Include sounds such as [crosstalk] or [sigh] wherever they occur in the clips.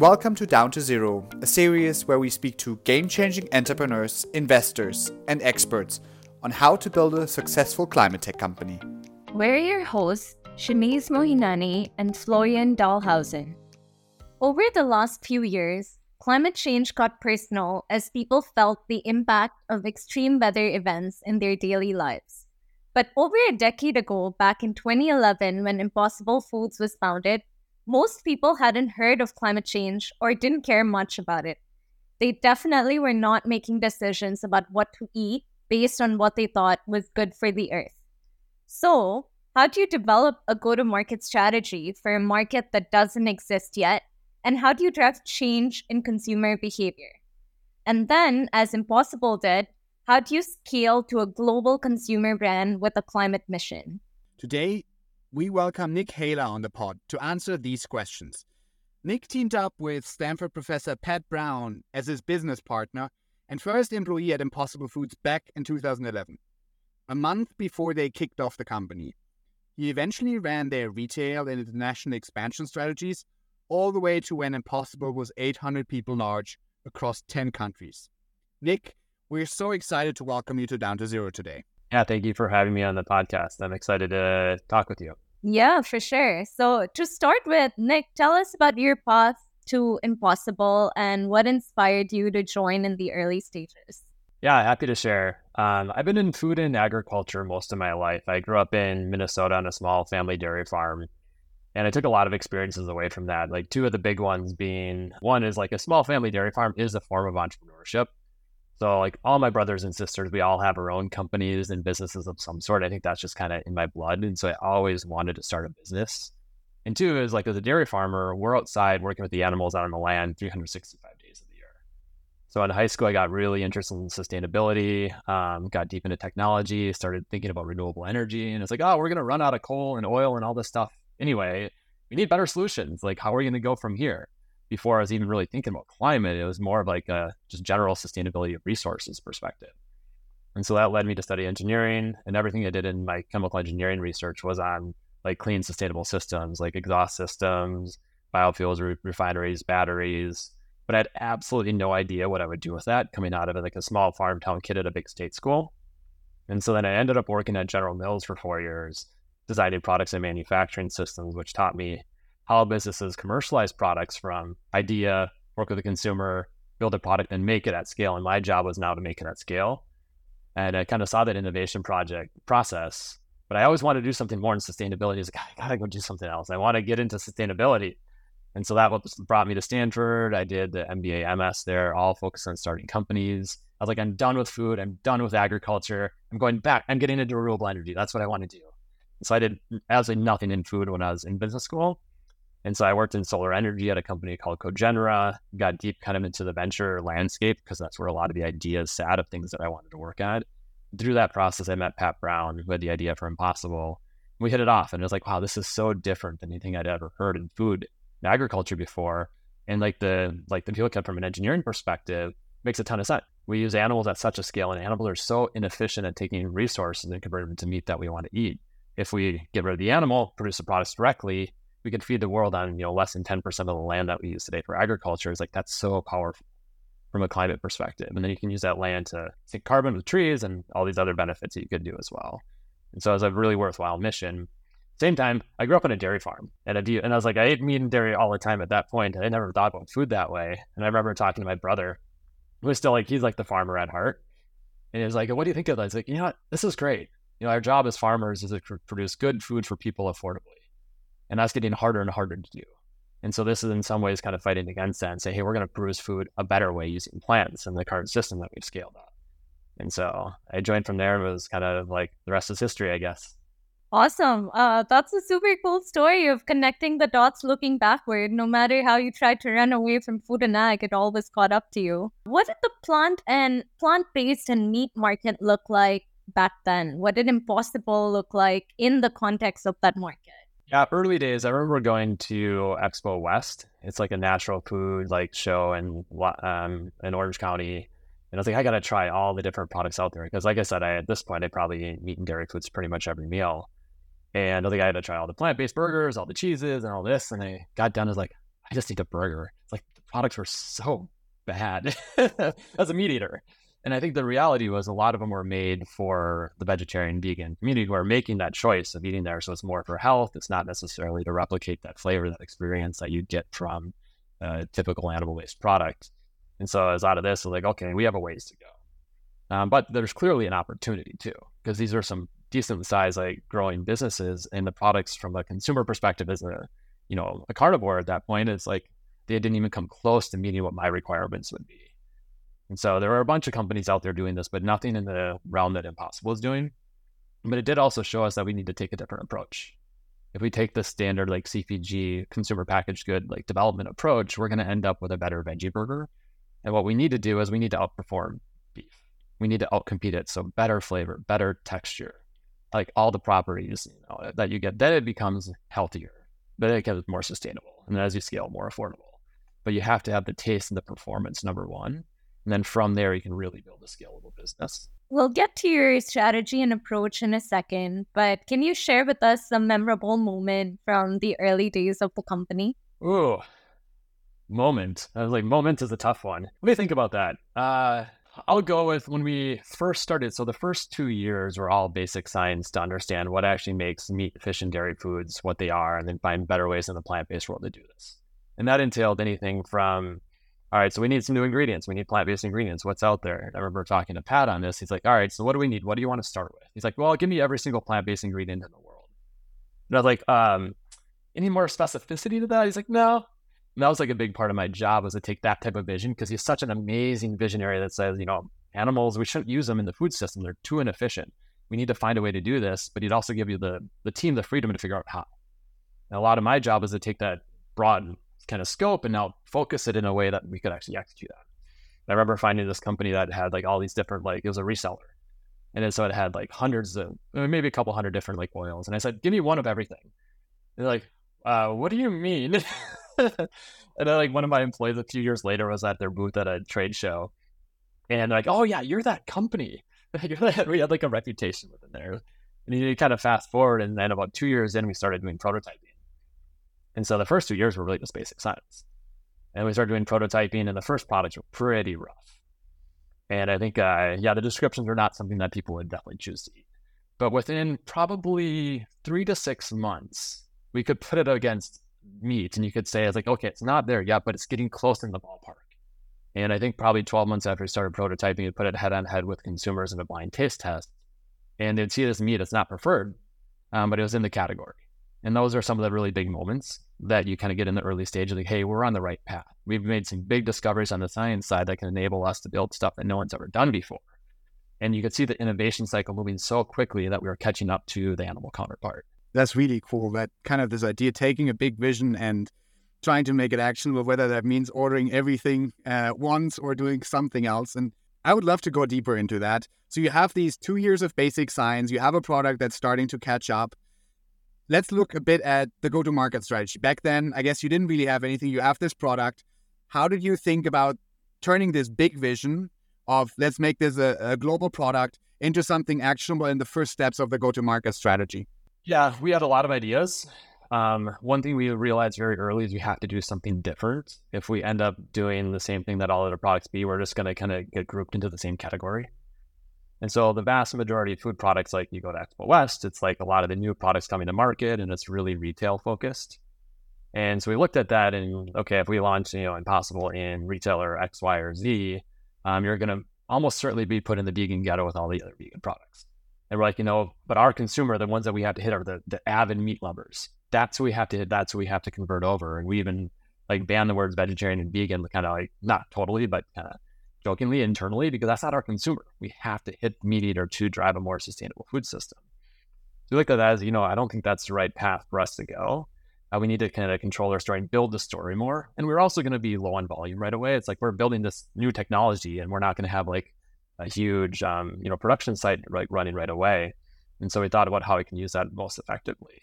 Welcome to Down to Zero, a series where we speak to game changing entrepreneurs, investors, and experts on how to build a successful climate tech company. We're your hosts, Shanice Mohinani and Florian Dahlhausen. Over the last few years, climate change got personal as people felt the impact of extreme weather events in their daily lives. But over a decade ago, back in 2011, when Impossible Foods was founded, most people hadn't heard of climate change or didn't care much about it. They definitely were not making decisions about what to eat based on what they thought was good for the earth. So, how do you develop a go to market strategy for a market that doesn't exist yet? And how do you drive change in consumer behavior? And then, as Impossible did, how do you scale to a global consumer brand with a climate mission? Today, we welcome Nick Halla on the pod to answer these questions. Nick teamed up with Stanford professor Pat Brown as his business partner and first employee at Impossible Foods back in 2011, a month before they kicked off the company. He eventually ran their retail and international expansion strategies all the way to when Impossible was 800 people large across 10 countries. Nick, we're so excited to welcome you to Down to Zero today. Yeah, thank you for having me on the podcast. I'm excited to talk with you. Yeah, for sure. So, to start with, Nick, tell us about your path to Impossible and what inspired you to join in the early stages. Yeah, happy to share. Um, I've been in food and agriculture most of my life. I grew up in Minnesota on a small family dairy farm, and I took a lot of experiences away from that. Like two of the big ones being one is like a small family dairy farm is a form of entrepreneurship. So like all my brothers and sisters, we all have our own companies and businesses of some sort. I think that's just kind of in my blood. And so I always wanted to start a business. And two is like as a dairy farmer, we're outside working with the animals out on the land 365 days of the year. So in high school, I got really interested in sustainability, um, got deep into technology, started thinking about renewable energy. And it's like, oh, we're going to run out of coal and oil and all this stuff anyway. We need better solutions. Like, how are we going to go from here? Before I was even really thinking about climate. It was more of like a just general sustainability of resources perspective. And so that led me to study engineering and everything I did in my chemical engineering research was on like clean sustainable systems, like exhaust systems, biofuels, re- refineries, batteries. But I had absolutely no idea what I would do with that coming out of like a small farm town kid at a big state school. And so then I ended up working at General Mills for four years, designing products and manufacturing systems, which taught me how businesses commercialize products from idea, work with the consumer, build a product, and make it at scale. And my job was now to make it at scale. And I kind of saw that innovation project process, but I always wanted to do something more in sustainability. I was like, I gotta go do something else. I want to get into sustainability. And so that brought me to Stanford. I did the MBA, MS there, all focused on starting companies. I was like, I'm done with food. I'm done with agriculture. I'm going back. I'm getting into renewable energy. That's what I want to do. so I did absolutely nothing in food when I was in business school. And so I worked in solar energy at a company called Cogenra, got deep kind of into the venture landscape because that's where a lot of the ideas sat of things that I wanted to work at. Through that process, I met Pat Brown, who had the idea for Impossible. We hit it off, and it was like, wow, this is so different than anything I'd ever heard in food and agriculture before. And like the like the people kept from an engineering perspective makes a ton of sense. We use animals at such a scale, and animals are so inefficient at taking resources and converting them to meat that we want to eat. If we get rid of the animal, produce the products directly, we could feed the world on you know less than 10% of the land that we use today for agriculture is like that's so powerful from a climate perspective and then you can use that land to sink carbon with trees and all these other benefits that you could do as well. And so it's a really worthwhile mission. Same time i grew up on a dairy farm and a and i was like i ate meat and dairy all the time at that point i never thought about food that way. And i remember talking to my brother who was still like he's like the farmer at heart and he was like what do you think of that? He's like you know what? This is great. You know our job as farmers is to produce good food for people affordably and that's getting harder and harder to do. And so this is in some ways kind of fighting against that and say, hey, we're going to produce food a better way using plants and the current system that we've scaled up. And so I joined from there and was kind of like the rest is history, I guess. Awesome. Uh, that's a super cool story of connecting the dots looking backward. No matter how you tried to run away from food and ag, it always caught up to you. What did the plant and plant based and meat market look like back then? What did Impossible look like in the context of that market? Yeah, early days. I remember going to Expo West. It's like a natural food like show in um, in Orange County, and I was like, I gotta try all the different products out there because, like I said, I at this point I probably eat meat and dairy foods pretty much every meal, and I think I had to try all the plant based burgers, all the cheeses, and all this. And I got done as like, I I just need a burger. It's like the products were so bad [laughs] as a meat eater. And I think the reality was a lot of them were made for the vegetarian vegan community who are making that choice of eating there. So it's more for health. It's not necessarily to replicate that flavor, that experience that you get from a typical animal based product. And so as out of this, like, okay, we have a ways to go. Um, but there's clearly an opportunity too, because these are some decent sized like growing businesses and the products from a consumer perspective as a you know a carnivore at that point it's like they didn't even come close to meeting what my requirements would be and so there are a bunch of companies out there doing this but nothing in the realm that impossible is doing but it did also show us that we need to take a different approach if we take the standard like cpg consumer packaged good like development approach we're going to end up with a better veggie burger and what we need to do is we need to outperform beef we need to outcompete it so better flavor better texture like all the properties you know, that you get, then it becomes healthier, but it becomes more sustainable. And as you scale, more affordable. But you have to have the taste and the performance, number one. And then from there, you can really build a scalable business. We'll get to your strategy and approach in a second, but can you share with us some memorable moment from the early days of the company? Ooh, moment. I was like, moment is a tough one. What do you think about that? Uh, I'll go with when we first started. So the first two years were all basic science to understand what actually makes meat, fish, and dairy foods what they are, and then find better ways in the plant-based world to do this. And that entailed anything from, all right, so we need some new ingredients. We need plant-based ingredients. What's out there? I remember talking to Pat on this. He's like, all right, so what do we need? What do you want to start with? He's like, well, give me every single plant-based ingredient in the world. And I was like, um, any more specificity to that? He's like, no, and that was like a big part of my job was to take that type of vision because he's such an amazing visionary that says, you know, animals, we shouldn't use them in the food system. They're too inefficient. We need to find a way to do this, but he'd also give you the the team the freedom to figure out how. And a lot of my job is to take that broad kind of scope and now focus it in a way that we could actually execute that. I remember finding this company that had like all these different like it was a reseller. And then so it had like hundreds of maybe a couple hundred different like oils. And I said, give me one of everything. And they're like, uh, what do you mean? [laughs] and then like one of my employees a few years later was at their booth at a trade show, and like, oh yeah, you're that company. [laughs] [laughs] we had like a reputation within there. And you kind of fast forward, and then about two years in, we started doing prototyping. And so the first two years were really just basic science. And we started doing prototyping, and the first products were pretty rough. And I think, uh, yeah, the descriptions are not something that people would definitely choose to eat. But within probably three to six months, we could put it against meat and you could say it's like okay it's not there yet but it's getting close in the ballpark and i think probably 12 months after we started prototyping we put it head on head with consumers in a blind taste test and they'd see this meat it's not preferred um, but it was in the category and those are some of the really big moments that you kind of get in the early stage like hey we're on the right path we've made some big discoveries on the science side that can enable us to build stuff that no one's ever done before and you could see the innovation cycle moving so quickly that we were catching up to the animal counterpart that's really cool. That kind of this idea, taking a big vision and trying to make it actionable, whether that means ordering everything once or doing something else. And I would love to go deeper into that. So you have these two years of basic science, you have a product that's starting to catch up. Let's look a bit at the go to market strategy. Back then, I guess you didn't really have anything. You have this product. How did you think about turning this big vision of let's make this a, a global product into something actionable in the first steps of the go to market strategy? Yeah, we had a lot of ideas. Um, one thing we realized very early is we have to do something different. If we end up doing the same thing that all other products be, we're just going to kind of get grouped into the same category. And so the vast majority of food products, like you go to Expo West, it's like a lot of the new products coming to market and it's really retail focused. And so we looked at that and okay, if we launch, you know, Impossible in retailer X, Y, or Z, um, you're going to almost certainly be put in the vegan ghetto with all the other vegan products. And we're like, you know, but our consumer, the ones that we have to hit are the, the avid meat lovers. That's who we have to hit. That's who we have to convert over. And we even like ban the words vegetarian and vegan, kind of like not totally, but kind of jokingly internally, because that's not our consumer. We have to hit meat eater to drive a more sustainable food system. So we look at that as, you know, I don't think that's the right path for us to go. Uh, we need to kind of control our story and build the story more. And we're also going to be low on volume right away. It's like we're building this new technology and we're not going to have like a huge um, you know production site like running right away. And so we thought about how we can use that most effectively.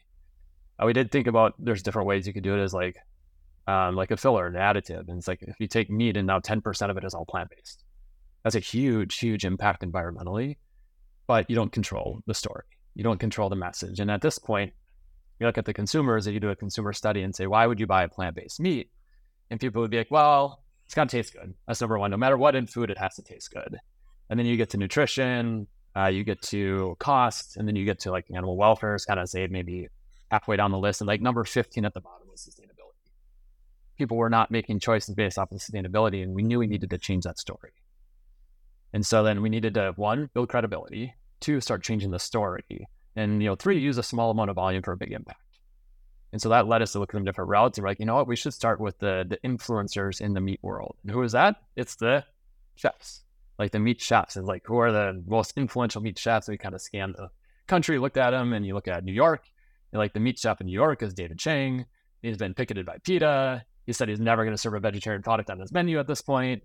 Uh, we did think about there's different ways you could do it as like um, like a filler, an additive. And it's like if you take meat and now 10% of it is all plant based. That's a huge, huge impact environmentally, but you don't control the story. You don't control the message. And at this point, you look at the consumers and you do a consumer study and say, why would you buy a plant based meat? And people would be like, well, it's got to taste good. That's number one. No matter what in food, it has to taste good. And then you get to nutrition, uh, you get to cost, and then you get to like animal welfare is kind of say maybe halfway down the list. And like number 15 at the bottom was sustainability. People were not making choices based off of sustainability, and we knew we needed to change that story. And so then we needed to one, build credibility, two, start changing the story, and you know, three, use a small amount of volume for a big impact. And so that led us to look at some different routes. And we're like, you know what, we should start with the the influencers in the meat world. And who is that? It's the chefs, like the meat chefs. And like, who are the most influential meat chefs? And we kind of scanned the country, looked at them, and you look at New York. And like the meat chef in New York is David Chang. He's been picketed by PETA. He said he's never going to serve a vegetarian product on his menu at this point.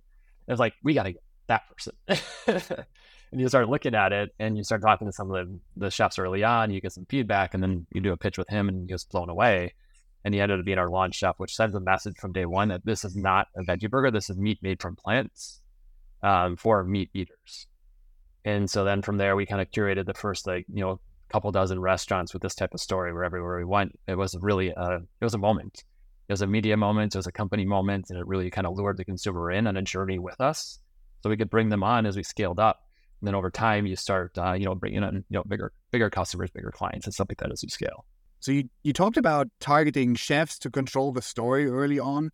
It's like, we got to get that person. [laughs] and you start looking at it and you start talking to some of the, the chefs early on, you get some feedback, and then you do a pitch with him and he was blown away. And he ended up being our launch chef, which sends a message from day one that this is not a veggie burger. This is meat made from plants um, for meat eaters. And so then from there, we kind of curated the first, like, you know, couple dozen restaurants with this type of story where everywhere we went, it was really a, it was a moment. It was a media moment, it was a company moment, and it really kind of lured the consumer in on a journey with us. So we could bring them on as we scaled up. And then over time, you start, uh, you know, bringing in, you know, bigger, bigger customers, bigger clients, and stuff like that as you scale. So you, you talked about targeting chefs to control the story early on.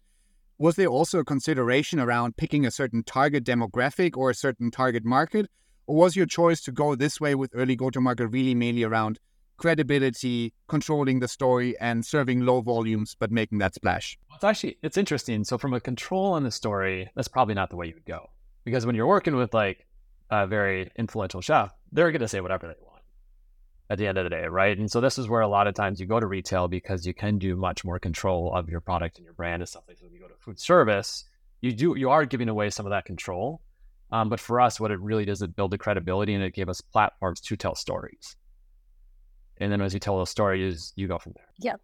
Was there also a consideration around picking a certain target demographic or a certain target market? Or was your choice to go this way with early go to market really mainly around credibility, controlling the story, and serving low volumes but making that splash? It's actually it's interesting. So from a control on the story, that's probably not the way you would go. Because when you're working with like a very influential chef, they're going to say whatever they want at the end of the day, right? And so this is where a lot of times you go to retail because you can do much more control of your product and your brand and stuff like that. When you go to food service, you do you are giving away some of that control. Um, but for us, what it really does is build the credibility and it gave us platforms to tell stories. And then as you tell those stories, you go from there. Yep.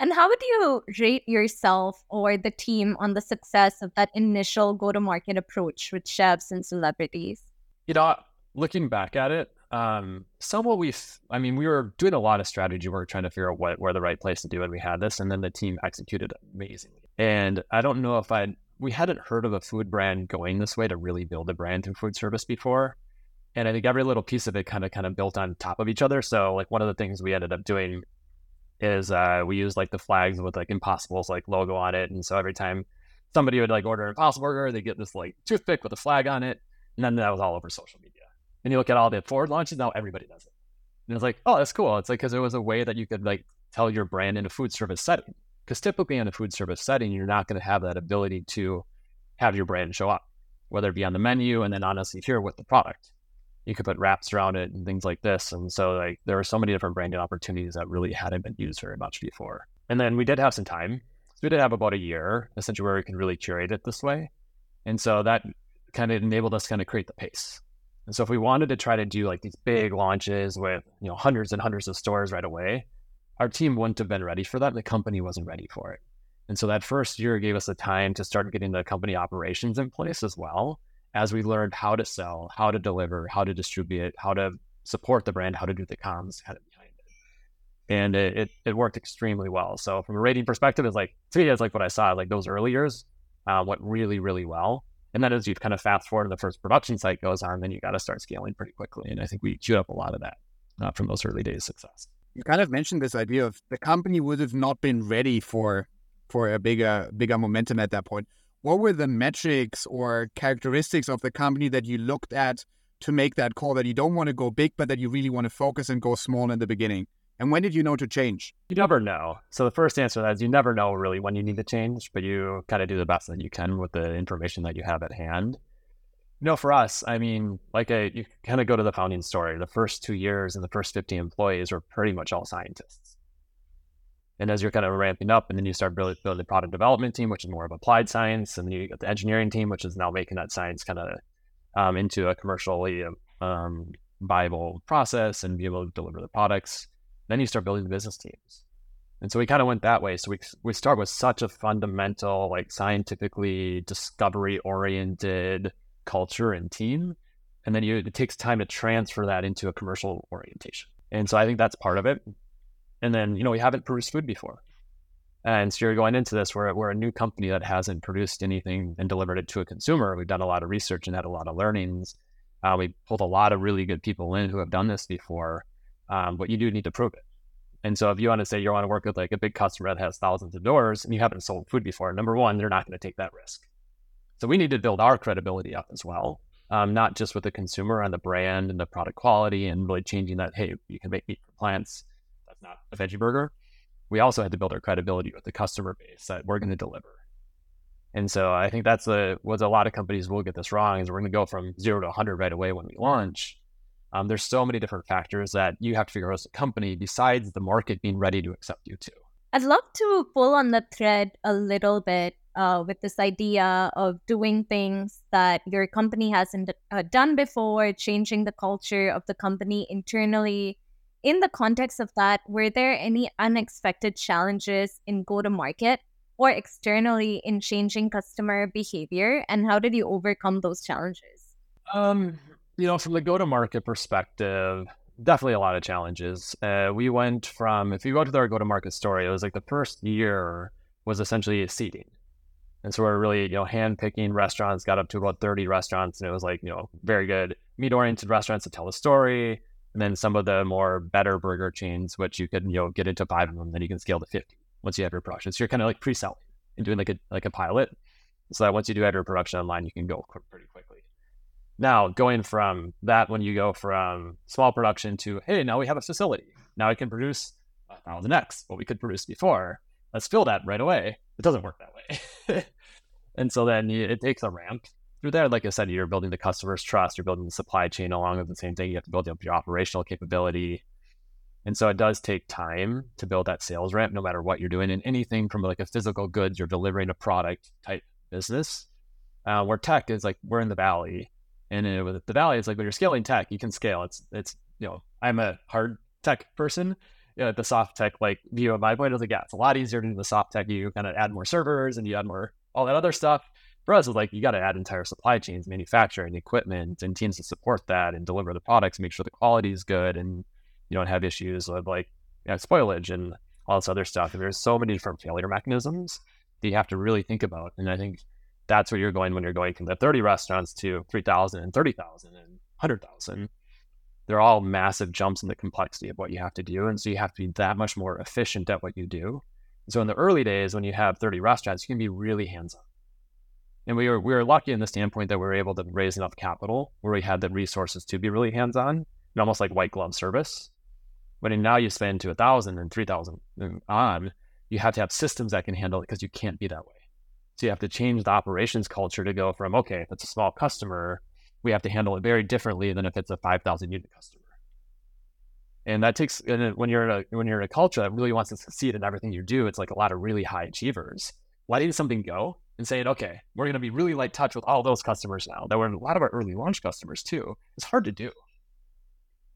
And how would you rate yourself or the team on the success of that initial go to market approach with chefs and celebrities? You know, looking back at it, um, somewhat we, I mean, we were doing a lot of strategy work trying to figure out what where the right place to do, and we had this, and then the team executed amazingly. And I don't know if I we hadn't heard of a food brand going this way to really build a brand through food service before. And I think every little piece of it kind of kind of built on top of each other. So like one of the things we ended up doing is uh, we used like the flags with like Impossible's like logo on it, and so every time somebody would like order Impossible burger, they get this like toothpick with a flag on it, and then that was all over social media. And you look at all the forward launches now, everybody does it, and it's like, oh, that's cool. It's like because it was a way that you could like tell your brand in a food service setting. Because typically in a food service setting, you're not going to have that ability to have your brand show up, whether it be on the menu and then honestly here with the product you could put wraps around it and things like this. And so like there were so many different branding opportunities that really hadn't been used very much before. And then we did have some time. So we did have about a year essentially where we could really curate it this way. And so that kind of enabled us to kind of create the pace. And so if we wanted to try to do like these big launches with, you know, hundreds and hundreds of stores right away, our team wouldn't have been ready for that. The company wasn't ready for it. And so that first year gave us the time to start getting the company operations in place as well as we learned how to sell, how to deliver, how to distribute, how to support the brand, how to do the comms kind of behind it. And it, it, it worked extremely well. So from a rating perspective, it's like to me, it's like what I saw, like those early years uh, went really, really well. And then as you kind of fast forward and the first production site goes on, then you got to start scaling pretty quickly. And I think we chewed up a lot of that uh, from those early days success. You kind of mentioned this idea of the company would have not been ready for for a bigger bigger momentum at that point what were the metrics or characteristics of the company that you looked at to make that call that you don't want to go big, but that you really want to focus and go small in the beginning? And when did you know to change? You never know. So the first answer to that is you never know really when you need to change, but you kind of do the best that you can with the information that you have at hand. You know, for us, I mean, like a, you kind of go to the founding story. The first two years and the first 50 employees were pretty much all scientists. And as you're kind of ramping up, and then you start building, the product development team, which is more of applied science, and then you get the engineering team, which is now making that science kind of um, into a commercially um, viable process and be able to deliver the products. Then you start building the business teams. And so we kind of went that way. So we we start with such a fundamental, like scientifically discovery oriented culture and team, and then you, it takes time to transfer that into a commercial orientation. And so I think that's part of it. And then, you know, we haven't produced food before. And so you're going into this where we're a new company that hasn't produced anything and delivered it to a consumer. We've done a lot of research and had a lot of learnings. Uh, we pulled a lot of really good people in who have done this before, um, but you do need to prove it. And so if you want to say you want to work with like a big customer that has thousands of doors and you haven't sold food before, number one, they're not going to take that risk. So we need to build our credibility up as well, um, not just with the consumer and the brand and the product quality and really changing that, hey, you can make meat from plants. Not a veggie burger. We also had to build our credibility with the customer base that we're going to deliver. And so I think that's a, what a lot of companies will get this wrong is we're going to go from zero to 100 right away when we launch. Um, there's so many different factors that you have to figure out as a company besides the market being ready to accept you too. I'd love to pull on the thread a little bit uh, with this idea of doing things that your company hasn't uh, done before, changing the culture of the company internally. In the context of that, were there any unexpected challenges in go to market or externally in changing customer behavior? And how did you overcome those challenges? Um, you know, from the go to market perspective, definitely a lot of challenges. Uh, we went from, if you go to our go to market story, it was like the first year was essentially seating. And so we're really, you know, hand picking restaurants, got up to about 30 restaurants. And it was like, you know, very good meat oriented restaurants to tell the story. And then some of the more better burger chains, which you could, you know, get into five of them, then you can scale to 50 once you have your production. So you're kind of like pre-selling and doing like a, like a pilot. So that once you do have your production online, you can go pretty quickly. Now, going from that, when you go from small production to, hey, now we have a facility. Now we can produce thousand X, what we could produce before. Let's fill that right away. It doesn't work that way. [laughs] and so then it takes a ramp through there. Like I said, you're building the customer's trust, you're building the supply chain along with the same thing. You have to build up your operational capability. And so it does take time to build that sales ramp, no matter what you're doing. in anything from like a physical goods, you're delivering a product type business, uh, where tech is like we're in the valley and uh, with the valley, it's like when you're scaling tech, you can scale. It's it's you know I'm a hard tech person. You know, the soft tech like view of my point is like yeah, it's a lot easier to do the soft tech. You kind of add more servers and you add more all that other stuff. For us, it's like you got to add entire supply chains, manufacturing, equipment, and teams to support that and deliver the products, make sure the quality is good, and you don't have issues with like you know, spoilage and all this other stuff. And there's so many different failure mechanisms that you have to really think about. And I think that's where you're going when you're going from the 30 restaurants to 3,000 and 30,000 and 100,000. They're all massive jumps in the complexity of what you have to do. And so you have to be that much more efficient at what you do. So in the early days, when you have 30 restaurants, you can be really hands on. And we were, we were lucky in the standpoint that we were able to raise enough capital where we had the resources to be really hands on and almost like white glove service. But now you spend to a thousand and three thousand on, you have to have systems that can handle it because you can't be that way. So you have to change the operations culture to go from, okay, if it's a small customer, we have to handle it very differently than if it's a 5,000 unit customer. And that takes, and when you're in a, when you're in a culture that really wants to succeed in everything you do, it's like a lot of really high achievers. Letting something go and saying, okay, we're going to be really light touch with all those customers now that were a lot of our early launch customers too. It's hard to do.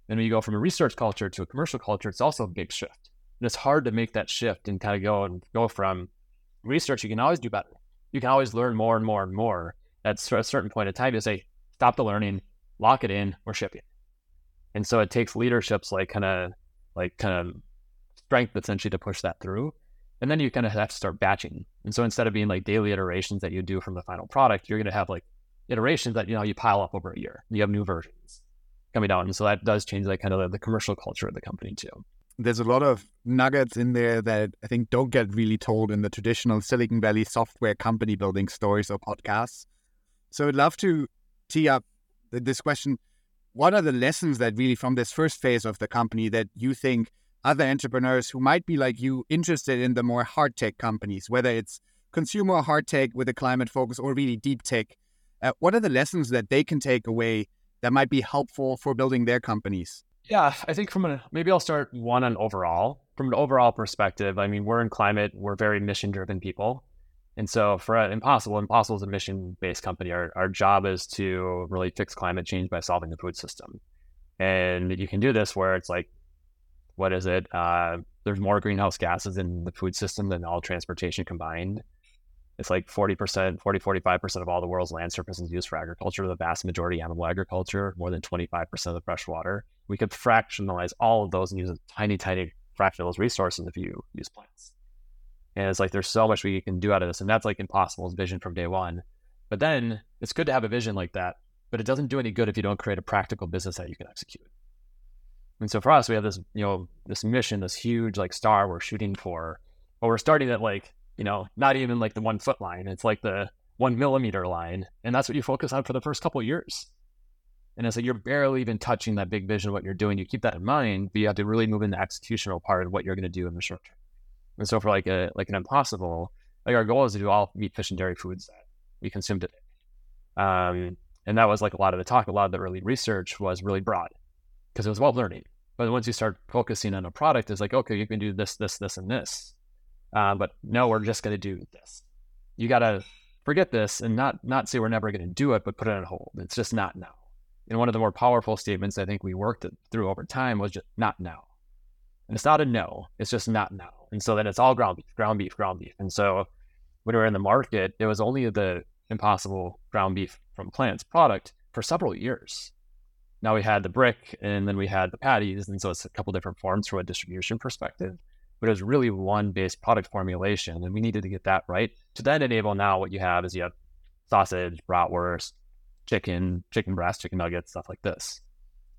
And when you go from a research culture to a commercial culture, it's also a big shift. And it's hard to make that shift and kind of go and go from research, you can always do better you can always learn more and more and more. At a certain point in time, you say, stop the learning, lock it in, we're shipping. And so it takes leadership's like kind of like kind of strength essentially to push that through. And then you kind of have to start batching. And so instead of being like daily iterations that you do from the final product, you're going to have like iterations that you know you pile up over a year. You have new versions coming down, and so that does change like kind of the, the commercial culture of the company too there's a lot of nuggets in there that I think don't get really told in the traditional Silicon Valley software company building stories or podcasts. So I'd love to tee up this question. What are the lessons that really from this first phase of the company that you think other entrepreneurs who might be like you interested in the more hard tech companies, whether it's consumer hard tech with a climate focus or really deep tech, uh, what are the lessons that they can take away that might be helpful for building their companies? Yeah, I think from a maybe I'll start one on overall. From an overall perspective, I mean, we're in climate, we're very mission driven people. And so for Impossible, Impossible is a mission based company. Our, our job is to really fix climate change by solving the food system. And you can do this where it's like, what is it? Uh, there's more greenhouse gases in the food system than all transportation combined. It's like 40%, 40, 45% of all the world's land surface is used for agriculture, the vast majority animal agriculture, more than 25% of the fresh water. We could fractionalize all of those and use a tiny, tiny fraction of those resources if you use plants. And it's like there's so much we can do out of this. And that's like Impossible's vision from day one. But then it's good to have a vision like that, but it doesn't do any good if you don't create a practical business that you can execute. And so for us, we have this, you know, this mission, this huge like star we're shooting for, but we're starting at like, you know, not even like the one foot line. It's like the one millimeter line. And that's what you focus on for the first couple of years. And it's like you're barely even touching that big vision of what you're doing. You keep that in mind, but you have to really move in the executional part of what you're going to do in the short term. And so for like a like an impossible, like our goal is to do all meat, fish, and dairy foods that we consume today. Um, and that was like a lot of the talk, a lot of the early research was really broad because it was well learning. But once you start focusing on a product, it's like, okay, you can do this, this, this, and this. Uh, but no, we're just going to do this. You got to forget this and not not say we're never going to do it, but put it on hold. It's just not now. And one of the more powerful statements I think we worked through over time was just not now. And it's not a no, it's just not now. And so then it's all ground beef, ground beef, ground beef. And so when we were in the market, it was only the impossible ground beef from plants product for several years now we had the brick and then we had the patties. And so it's a couple different forms from a distribution perspective. But it was really one base product formulation. And we needed to get that right to then enable now what you have is you have sausage, bratwurst, chicken, chicken breast, chicken nuggets, stuff like this.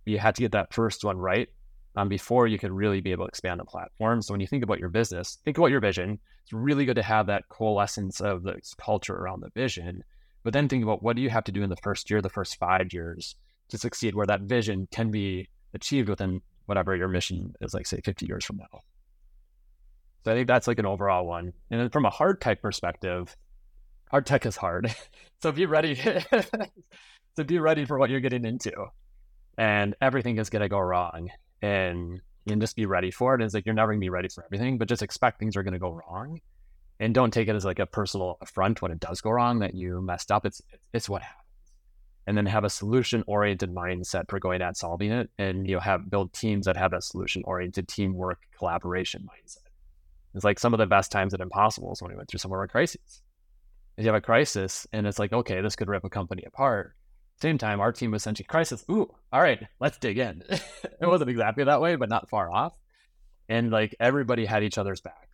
You had to get that first one right um, before you could really be able to expand the platform. So when you think about your business, think about your vision. It's really good to have that coalescence of the culture around the vision. But then think about what do you have to do in the first year, the first five years to succeed where that vision can be achieved within whatever your mission is like say 50 years from now. So i think that's like an overall one. And then from a hard tech perspective hard tech is hard. [laughs] So be ready. [laughs] To be ready for what you're getting into. And everything is going to go wrong. And and just be ready for it. It's like you're never gonna be ready for everything, but just expect things are gonna go wrong, and don't take it as like a personal affront when it does go wrong that you messed up. It's it's what happened and then have a solution oriented mindset for going at solving it and you know have build teams that have a solution oriented teamwork collaboration mindset. It's like some of the best times at impossible is when we went through some of our crises. If you have a crisis and it's like okay this could rip a company apart. Same time our team was essentially crisis. Ooh all right let's dig in. [laughs] It wasn't exactly that way but not far off. And like everybody had each other's back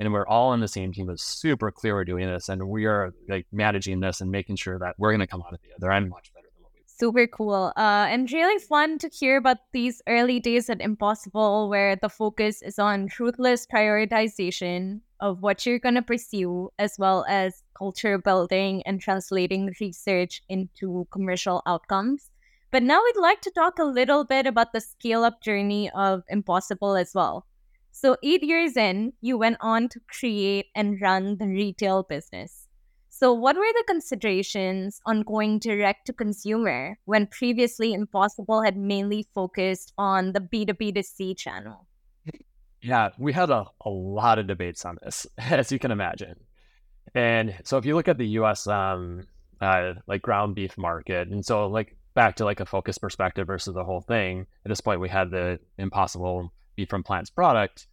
and we're all on the same team. It's super clear we're doing this, and we are like managing this and making sure that we're going to come out of the other end much better than what we. Super cool, uh, and really fun to hear about these early days at Impossible, where the focus is on ruthless prioritization of what you're going to pursue, as well as culture building and translating research into commercial outcomes. But now we'd like to talk a little bit about the scale up journey of Impossible as well. So, eight years in, you went on to create and run the retail business. So, what were the considerations on going direct to consumer when previously Impossible had mainly focused on the B2B2C channel? Yeah, we had a, a lot of debates on this, [laughs] as you can imagine. And so, if you look at the US um, uh, like ground beef market, and so like back to like a focus perspective versus the whole thing, at this point, we had the Impossible beef from plants product,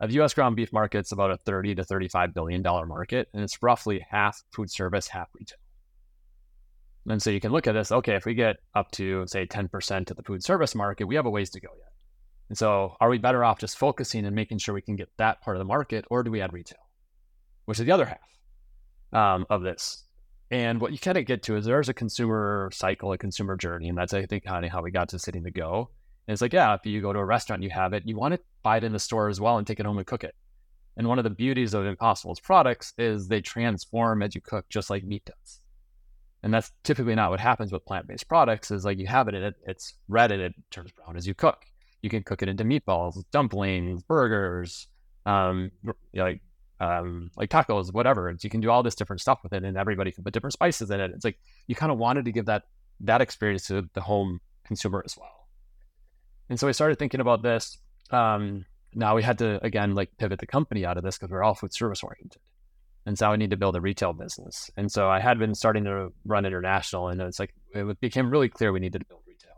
of U.S. ground beef market's about a 30 to 35 billion dollar market, and it's roughly half food service, half retail. And so you can look at this. Okay, if we get up to say 10% of the food service market, we have a ways to go yet. And so, are we better off just focusing and making sure we can get that part of the market, or do we add retail, which is the other half um, of this? And what you kind of get to is there's a consumer cycle, a consumer journey, and that's I think kind of how we got to Sitting to Go. And it's like, yeah, if you go to a restaurant, you have it, you want to buy it in the store as well and take it home and cook it. And one of the beauties of Impossible's products is they transform as you cook, just like meat does. And that's typically not what happens with plant-based products. Is like you have it it, it's red and it turns brown as you cook. You can cook it into meatballs, dumplings, burgers, um, like um, like tacos, whatever. you can do all this different stuff with it, and everybody can put different spices in it. It's like you kind of wanted to give that that experience to the home consumer as well. And so I started thinking about this. Um, now we had to again like pivot the company out of this because we're all food service oriented. And so I need to build a retail business. And so I had been starting to run international, and it's like it became really clear we needed to build retail.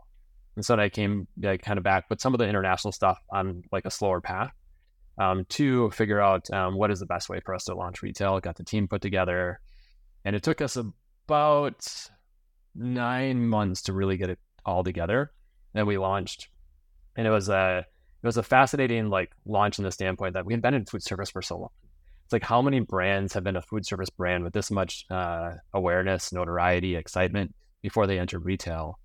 And so I came kind of back, put some of the international stuff on like a slower path um, to figure out um, what is the best way for us to launch retail. Got the team put together, and it took us about nine months to really get it all together. And we launched and it was a it was a fascinating like launch in the standpoint that we invented food service for so long. It's like how many brands have been a food service brand with this much uh, awareness, notoriety, excitement before they entered retail.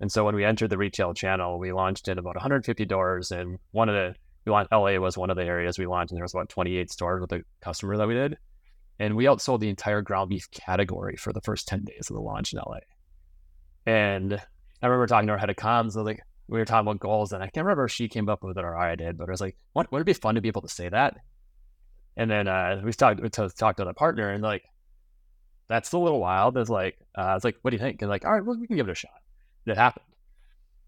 And so when we entered the retail channel, we launched in about 150 doors, and one of the we launched LA was one of the areas we launched, and there was about 28 stores with a customer that we did, and we outsold the entire ground beef category for the first 10 days of the launch in LA. And I remember talking to our head of comms, I was like we were talking about goals, and I can't remember if she came up with it or I did, but it was like, what would it be fun to be able to say that? And then uh, we talked we talked to the partner, and like that's a little wild. It's like uh, I was like, what do you think? And like, all right, well, we can give it a shot. It happened,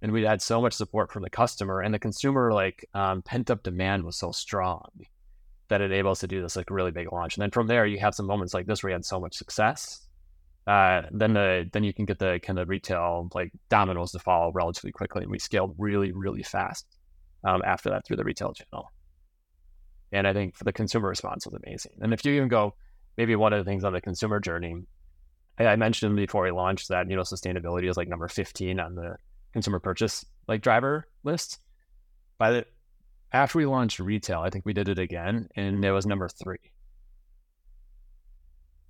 and we had so much support from the customer and the consumer. Like um, pent up demand was so strong that it enabled us to do this like really big launch. And then from there, you have some moments like this where you had so much success uh, then the then you can get the kind of retail like dominoes to follow relatively quickly. And we scaled really really fast um, after that through the retail channel. And I think the consumer response was amazing. And if you even go, maybe one of the things on the consumer journey, I, I mentioned before we launched that you know sustainability is like number fifteen on the consumer purchase like driver list. By the after we launched retail, I think we did it again, and it was number three.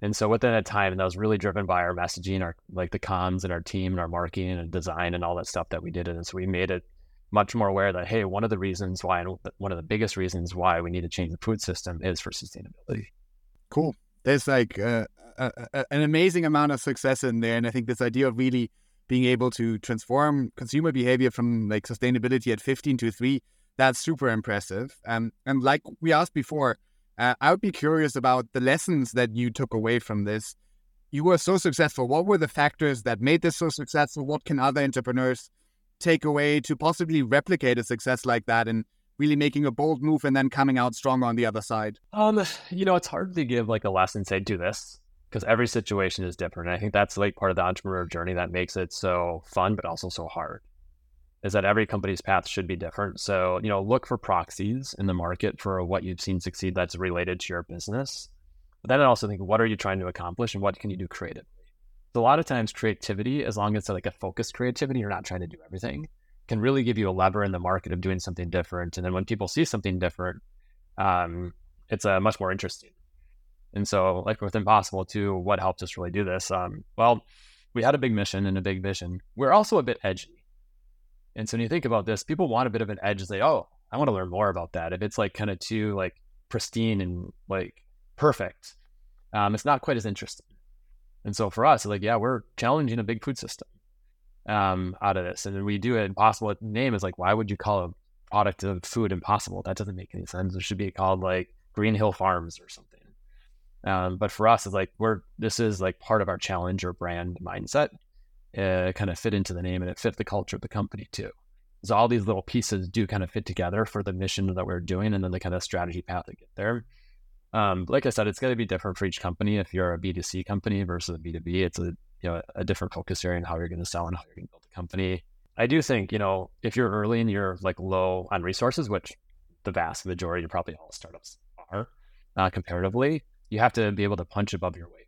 And so within a time, and that was really driven by our messaging, our like the comms and our team and our marketing and design and all that stuff that we did. And so we made it much more aware that hey, one of the reasons why, and one of the biggest reasons why we need to change the food system is for sustainability. Cool. There's like uh, a, a, an amazing amount of success in there, and I think this idea of really being able to transform consumer behavior from like sustainability at 15 to 3 that's super impressive um, and like we asked before uh, I would be curious about the lessons that you took away from this. You were so successful. What were the factors that made this so successful? What can other entrepreneurs take away to possibly replicate a success like that and really making a bold move and then coming out strong on the other side? Um, you know, it's hard to give like a lesson, say, do this, because every situation is different. And I think that's like part of the entrepreneur journey that makes it so fun, but also so hard is that every company's path should be different. So, you know, look for proxies in the market for what you've seen succeed that's related to your business. But then I also think, what are you trying to accomplish and what can you do creatively? So a lot of times creativity, as long as it's like a focused creativity, you're not trying to do everything, can really give you a lever in the market of doing something different. And then when people see something different, um, it's uh, much more interesting. And so, like with Impossible too, what helped us really do this? Um, well, we had a big mission and a big vision. We're also a bit edgy. And so when you think about this, people want a bit of an edge. And say, oh, I want to learn more about that. If it's like kind of too like pristine and like perfect, um, it's not quite as interesting. And so for us, like, yeah, we're challenging a big food system um, out of this. And then we do it impossible. Name is like, why would you call a product of food impossible? That doesn't make any sense. It should be called like Green Hill Farms or something. Um, but for us, it's like we're this is like part of our challenge or brand mindset uh, kind of fit into the name and it fit the culture of the company too. So all these little pieces do kind of fit together for the mission that we're doing and then the kind of strategy path to get there. Um, like I said, it's going to be different for each company. If you're a B2C company versus a B2B, it's a you know a different focus area and how you're going to sell and how you're going to build a company. I do think you know if you're early and you're like low on resources, which the vast majority, of probably all startups are uh, comparatively, you have to be able to punch above your weight.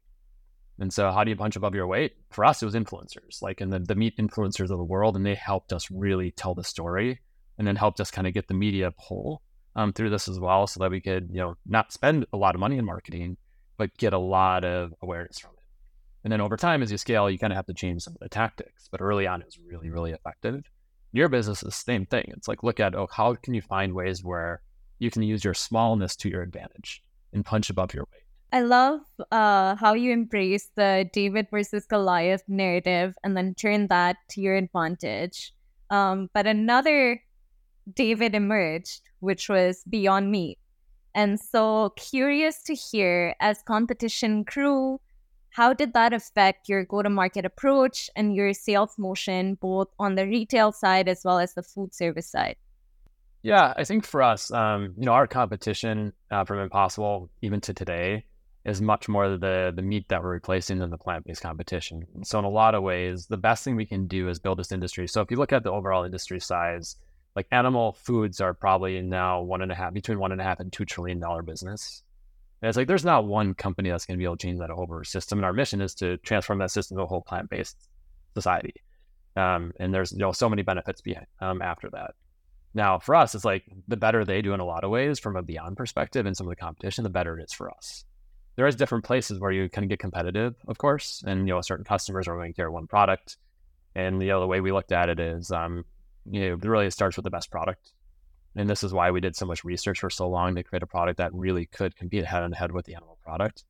And so, how do you punch above your weight? For us, it was influencers, like in the, the meat influencers of the world, and they helped us really tell the story, and then helped us kind of get the media pull um, through this as well, so that we could, you know, not spend a lot of money in marketing, but get a lot of awareness from it. And then over time, as you scale, you kind of have to change some of the tactics. But early on, it was really, really effective. Your business is the same thing. It's like look at oh, how can you find ways where you can use your smallness to your advantage and punch above your weight. I love uh, how you embrace the David versus Goliath narrative and then turn that to your advantage. Um, but another David emerged, which was Beyond Meat. And so, curious to hear as competition grew, how did that affect your go to market approach and your sales motion, both on the retail side as well as the food service side? Yeah, I think for us, um, you know, our competition uh, from Impossible, even to today, is much more the the meat that we're replacing than the plant based competition. So in a lot of ways, the best thing we can do is build this industry. So if you look at the overall industry size, like animal foods are probably now one and a half between one and a half and two trillion dollar business. And it's like there's not one company that's going to be able to change that whole system. And our mission is to transform that system to a whole plant based society. Um, and there's you know so many benefits behind um, after that. Now, for us, it's like the better they do in a lot of ways from a beyond perspective and some of the competition, the better it is for us. There is different places where you can get competitive, of course, and you know certain customers are going to care one product, and you know the way we looked at it is, um, you know, really it starts with the best product, and this is why we did so much research for so long to create a product that really could compete head on head with the animal product.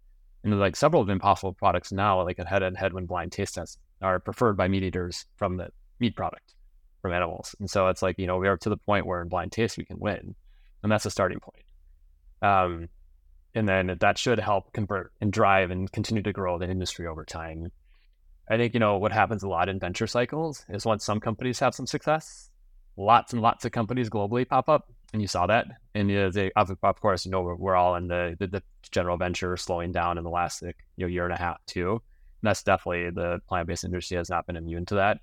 And like several of the impossible products now, like a head on head when blind taste tests are preferred by meat eaters from the meat product from animals. And so it's like, you know, we are to the point where in blind taste we can win. And that's a starting point. Um, and then that should help convert and drive and continue to grow the industry over time. I think, you know, what happens a lot in venture cycles is once some companies have some success, lots and lots of companies globally pop up. And you saw that. And you know, they, of, course, you know, we're, all in the, the, the, general venture slowing down in the last like, you know, year and a half too. And that's definitely the plant-based industry has not been immune to that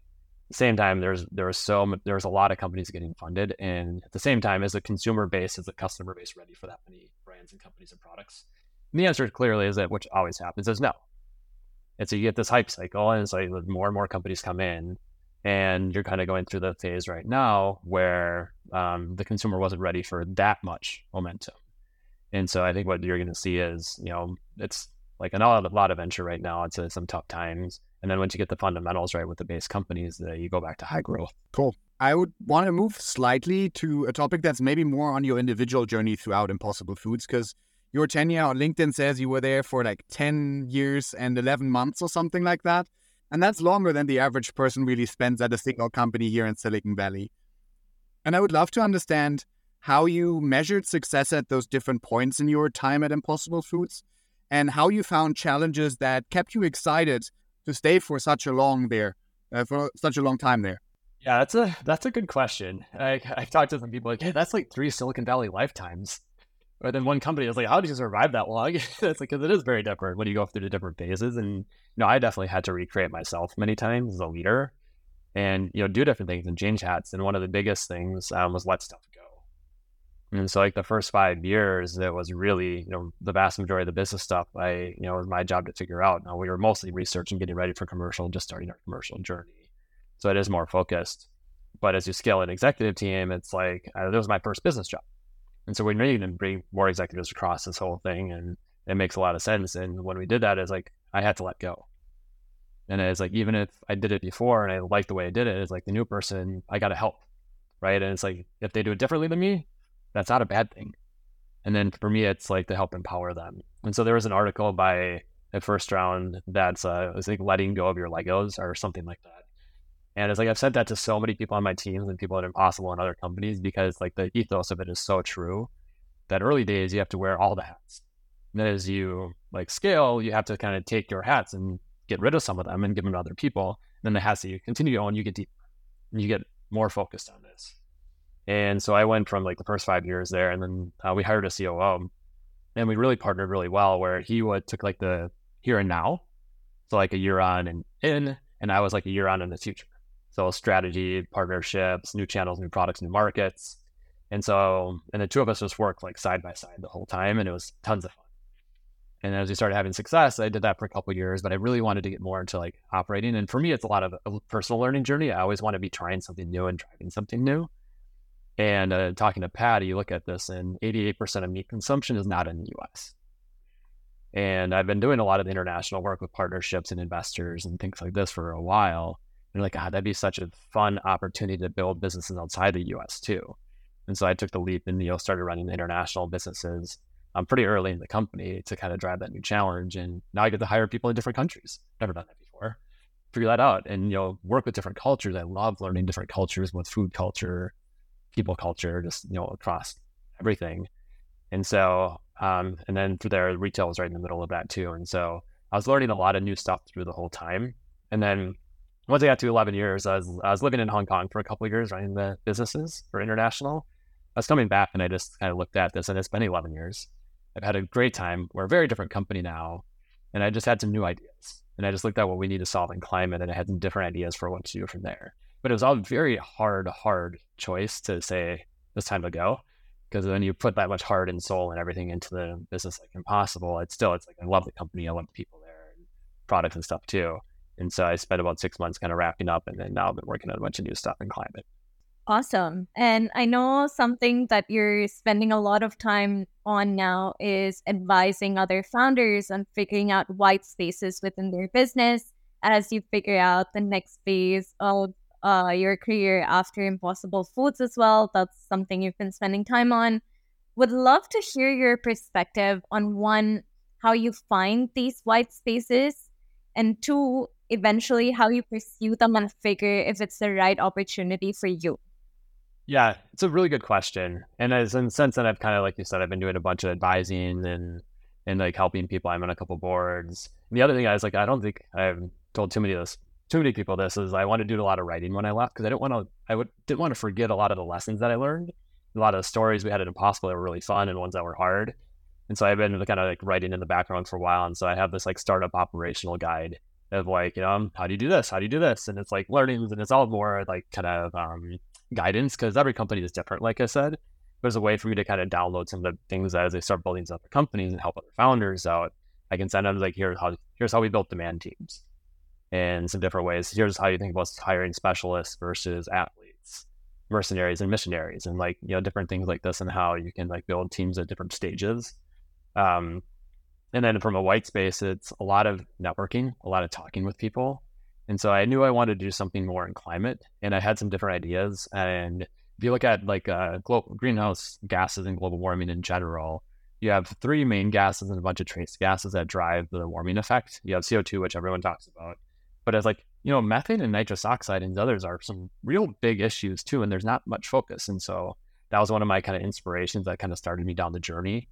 same time, there's there so there's a lot of companies getting funded, and at the same time, is the consumer base, is the customer base ready for that many brands and companies and products? And the answer clearly is that which always happens is no. And so you get this hype cycle, and it's like more and more companies come in, and you're kind of going through the phase right now where um, the consumer wasn't ready for that much momentum. And so I think what you're going to see is, you know, it's like a lot, a lot of venture right now. It's some tough times. And then once you get the fundamentals right with the base companies, uh, you go back to high growth. Cool. I would want to move slightly to a topic that's maybe more on your individual journey throughout Impossible Foods, because your tenure on LinkedIn says you were there for like 10 years and 11 months or something like that. And that's longer than the average person really spends at a single company here in Silicon Valley. And I would love to understand how you measured success at those different points in your time at Impossible Foods and how you found challenges that kept you excited to stay for such a long there, uh, for such a long time there? Yeah, that's a that's a good question. I I've talked to some people like, hey, that's like three Silicon Valley lifetimes. But then one company is like, how did you survive that long? [laughs] it's like because it is very different when you go through the different phases. And you know, I definitely had to recreate myself many times as a leader, and you know, do different things and change hats. And one of the biggest things um, was let stuff go. And so, like the first five years, it was really, you know, the vast majority of the business stuff. I, you know, was my job to figure out. Now we were mostly researching, getting ready for commercial, just starting our commercial journey. So it is more focused. But as you scale an executive team, it's like uh, that was my first business job, and so we needed to bring more executives across this whole thing, and it makes a lot of sense. And when we did that, it's like I had to let go. And it's like even if I did it before and I liked the way I did it, it's like the new person I got to help, right? And it's like if they do it differently than me, that's not a bad thing. And then for me, it's like to help empower them. And so there was an article by a first round that's uh, I think letting go of your Legos or something like that. And it's like I've said that to so many people on my teams and people at Impossible and other companies because like the ethos of it is so true that early days you have to wear all the hats. And then as you like scale, you have to kind of take your hats and get rid of some of them and give them to other people. And then the hats that you continue to own, you get deeper and you get more focused on this. And so I went from like the first five years there, and then uh, we hired a COO, and we really partnered really well. Where he would took like the here and now, so like a year on and in, and I was like a year on in the future. So strategy, partnerships, new channels, new products, new markets, and so and the two of us just worked like side by side the whole time, and it was tons of fun. And as we started having success, I did that for a couple years, but I really wanted to get more into like operating. And for me, it's a lot of a personal learning journey. I always want to be trying something new and driving something new. And uh, talking to Patty, you look at this, and 88% of meat consumption is not in the US. And I've been doing a lot of international work with partnerships and investors and things like this for a while. And like, God, that'd be such a fun opportunity to build businesses outside the US too. And so I took the leap and you know started running international businesses um, pretty early in the company to kind of drive that new challenge. And now I get to hire people in different countries. Never done that before. Figure that out and you know work with different cultures. I love learning different cultures with food culture, people culture, just you know across everything. And so, um, and then through there, retail was right in the middle of that too. And so I was learning a lot of new stuff through the whole time. And then once I got to 11 years, I was, I was living in Hong Kong for a couple of years, running the businesses for international. I was coming back and I just kind of looked at this and it's been 11 years. I've had a great time. We're a very different company now. And I just had some new ideas. And I just looked at what we need to solve in climate and I had some different ideas for what to do from there but it was all very hard, hard choice to say it's time to go. Because when you put that much heart and soul and everything into the business like impossible, it's still it's like I love the company, I love the people there and products and stuff too. And so I spent about six months kind of wrapping up and then now I've been working on a bunch of new stuff in climate. Awesome. And I know something that you're spending a lot of time on now is advising other founders on figuring out white spaces within their business as you figure out the next phase of uh, your career after Impossible Foods as well. That's something you've been spending time on. Would love to hear your perspective on one, how you find these white spaces, and two, eventually how you pursue them and figure if it's the right opportunity for you. Yeah, it's a really good question. And as in since then I've kind of like you said, I've been doing a bunch of advising and and like helping people. I'm on a couple boards. And the other thing I was like, I don't think I've told too many of this too many people this is I wanted to do a lot of writing when I left because I didn't want to I would didn't want to forget a lot of the lessons that I learned. A lot of the stories we had at Impossible that were really fun and ones that were hard. And so I've been kind of like writing in the background for a while. And so I have this like startup operational guide of like, you know, how do you do this? How do you do this? And it's like learnings and it's all more like kind of um, guidance because every company is different, like I said. There's a way for me to kind of download some of the things as they start building other companies and help other founders out. I can send them like here's how here's how we built demand teams and some different ways. Here's how you think about hiring specialists versus athletes, mercenaries and missionaries, and like you know different things like this, and how you can like build teams at different stages. Um, and then from a white space, it's a lot of networking, a lot of talking with people, and so I knew I wanted to do something more in climate, and I had some different ideas. And if you look at like uh, global greenhouse gases and global warming in general, you have three main gases and a bunch of trace gases that drive the warming effect. You have CO2, which everyone talks about, but as like you know, methane and nitrous oxide and others are some real big issues too, and there's not much focus. And so that was one of my kind of inspirations that kind of started me down the journey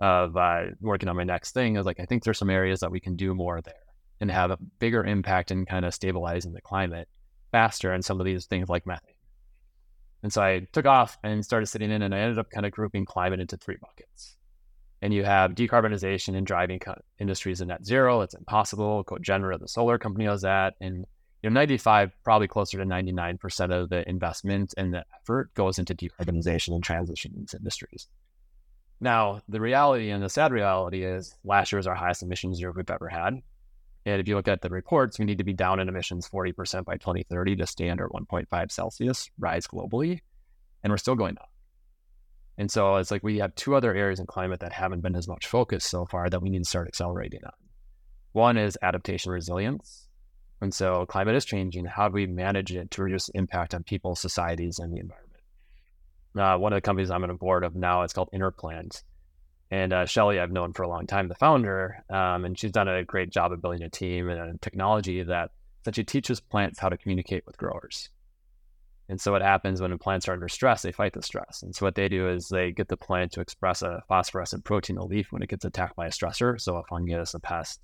of uh, working on my next thing. Is like I think there's some areas that we can do more there and have a bigger impact in kind of stabilizing the climate faster and some of these things like methane. And so I took off and started sitting in, and I ended up kind of grouping climate into three buckets. And you have decarbonization and driving industries in net zero. It's impossible. Cogenra, the solar company, was that. And you know, 95, probably closer to 99% of the investment and the effort goes into decarbonization and transition in these industries. Now, the reality and the sad reality is last year was our highest emissions year we've ever had. And if you look at the reports, we need to be down in emissions 40% by 2030 to stay under 1.5 Celsius rise globally. And we're still going up. And so it's like we have two other areas in climate that haven't been as much focused so far that we need to start accelerating on. One is adaptation resilience. And so climate is changing. How do we manage it to reduce impact on people, societies, and the environment? Uh, one of the companies I'm on a board of now, it's called InnerPlant. And uh, Shely, I've known for a long time, the founder, um, and she's done a great job of building a team and a technology that essentially teaches plants how to communicate with growers. And so what happens when plants are under stress, they fight the stress. And so what they do is they get the plant to express a phosphorescent protein in the leaf when it gets attacked by a stressor, so a fungus, a pest,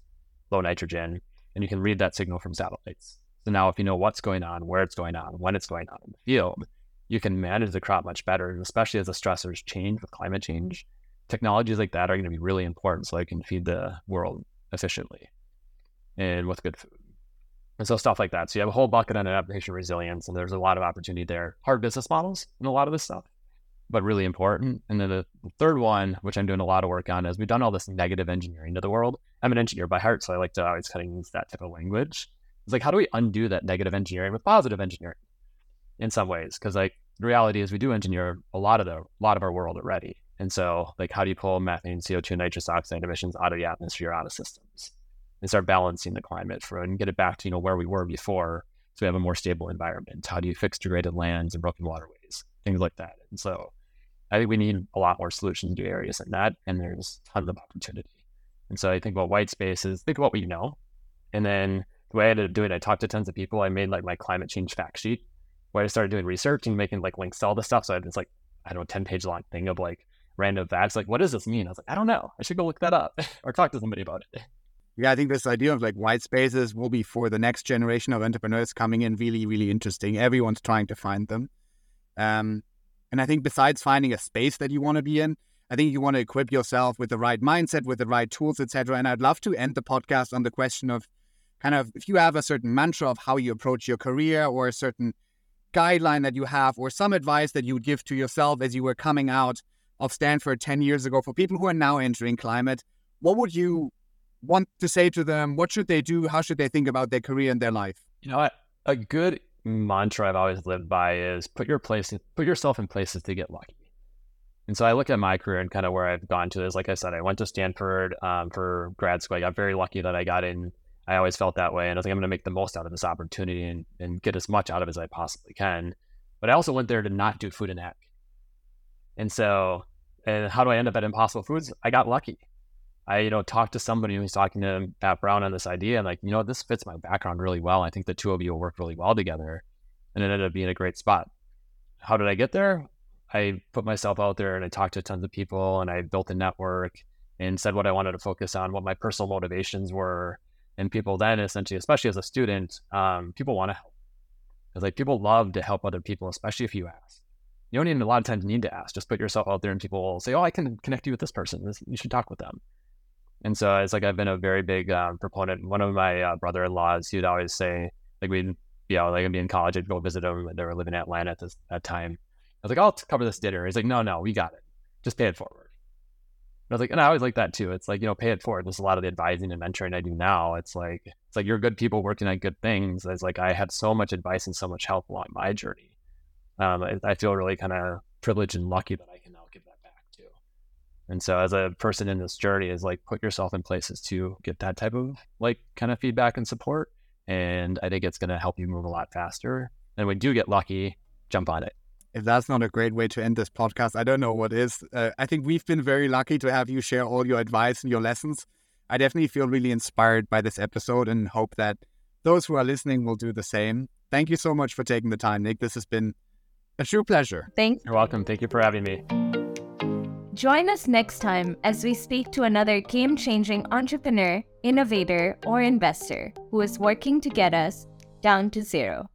low nitrogen, and you can read that signal from satellites. So now if you know what's going on, where it's going on, when it's going on in the field, you can manage the crop much better, especially as the stressors change with climate change technologies like that are going to be really important so I can feed the world efficiently and with good food. And so stuff like that. So you have a whole bucket on adaptation resilience, and there's a lot of opportunity there. Hard business models and a lot of this stuff, but really important. And then the third one, which I'm doing a lot of work on, is we've done all this negative engineering to the world. I'm an engineer by heart, so I like to always kind of use that type of language. It's like, how do we undo that negative engineering with positive engineering in some ways? Because like the reality is we do engineer a lot of the a lot of our world already. And so, like, how do you pull methane, CO2, nitrous oxide emissions out of the atmosphere, out of systems, and start balancing the climate for and get it back to you know where we were before, so we have a more stable environment? How do you fix degraded lands and broken waterways, things like that? And so, I think we need a lot more solutions to areas like that, and there's tons of opportunity. And so, I think about white spaces. Think about what you know, and then the way I ended up doing it, I talked to tons of people. I made like my climate change fact sheet where I started doing research and making like links to all this stuff. So I had this like I don't know, 10 page long thing of like random facts. Like, what does this mean? I was like, I don't know. I should go look that up [laughs] or talk to somebody about it. Yeah, I think this idea of like white spaces will be for the next generation of entrepreneurs coming in really, really interesting. Everyone's trying to find them. Um, and I think besides finding a space that you want to be in, I think you want to equip yourself with the right mindset, with the right tools, etc. And I'd love to end the podcast on the question of kind of if you have a certain mantra of how you approach your career or a certain guideline that you have or some advice that you would give to yourself as you were coming out of Stanford 10 years ago for people who are now entering climate, what would you want to say to them? What should they do? How should they think about their career and their life? You know, a good mantra I've always lived by is put your place, put yourself in places to get lucky. And so I look at my career and kind of where I've gone to is, like I said, I went to Stanford um, for grad school. I got very lucky that I got in. I always felt that way. And I was like, I'm going to make the most out of this opportunity and, and get as much out of it as I possibly can. But I also went there to not do food and ag. And so, and how do I end up at Impossible Foods? I got lucky. I, you know, talked to somebody who was talking to Pat Brown on this idea and like, you know, this fits my background really well. I think the two of you will work really well together. And it ended up being a great spot. How did I get there? I put myself out there and I talked to tons of people and I built a network and said what I wanted to focus on, what my personal motivations were. And people then essentially, especially as a student, um, people want to help. It's like people love to help other people, especially if you ask. You don't even a lot of times need to ask. Just put yourself out there and people will say, Oh, I can connect you with this person. You should talk with them. And so it's like I've been a very big um, proponent. One of my uh, brother-in-laws, he'd always say, like we'd be out, like I'd be in college, I'd go visit them. They were living in Atlanta at this that time. I was like, I'll cover this dinner. He's like, no, no, we got it. Just pay it forward. And I was like, and I always like that too. It's like, you know, pay it forward. There's a lot of the advising and mentoring I do now. It's like, it's like you're good people working on good things. It's like I had so much advice and so much help along my journey. Um, I, I feel really kind of privileged and lucky that I can now give that back too. And so as a person in this journey is like put yourself in places to get that type of like kind of feedback and support. And I think it's going to help you move a lot faster. And when you do get lucky, jump on it if that's not a great way to end this podcast, I don't know what is. Uh, I think we've been very lucky to have you share all your advice and your lessons. I definitely feel really inspired by this episode and hope that those who are listening will do the same. Thank you so much for taking the time, Nick. This has been a true pleasure. Thanks. You're welcome. Thank you for having me. Join us next time as we speak to another game changing entrepreneur, innovator, or investor who is working to get us down to zero.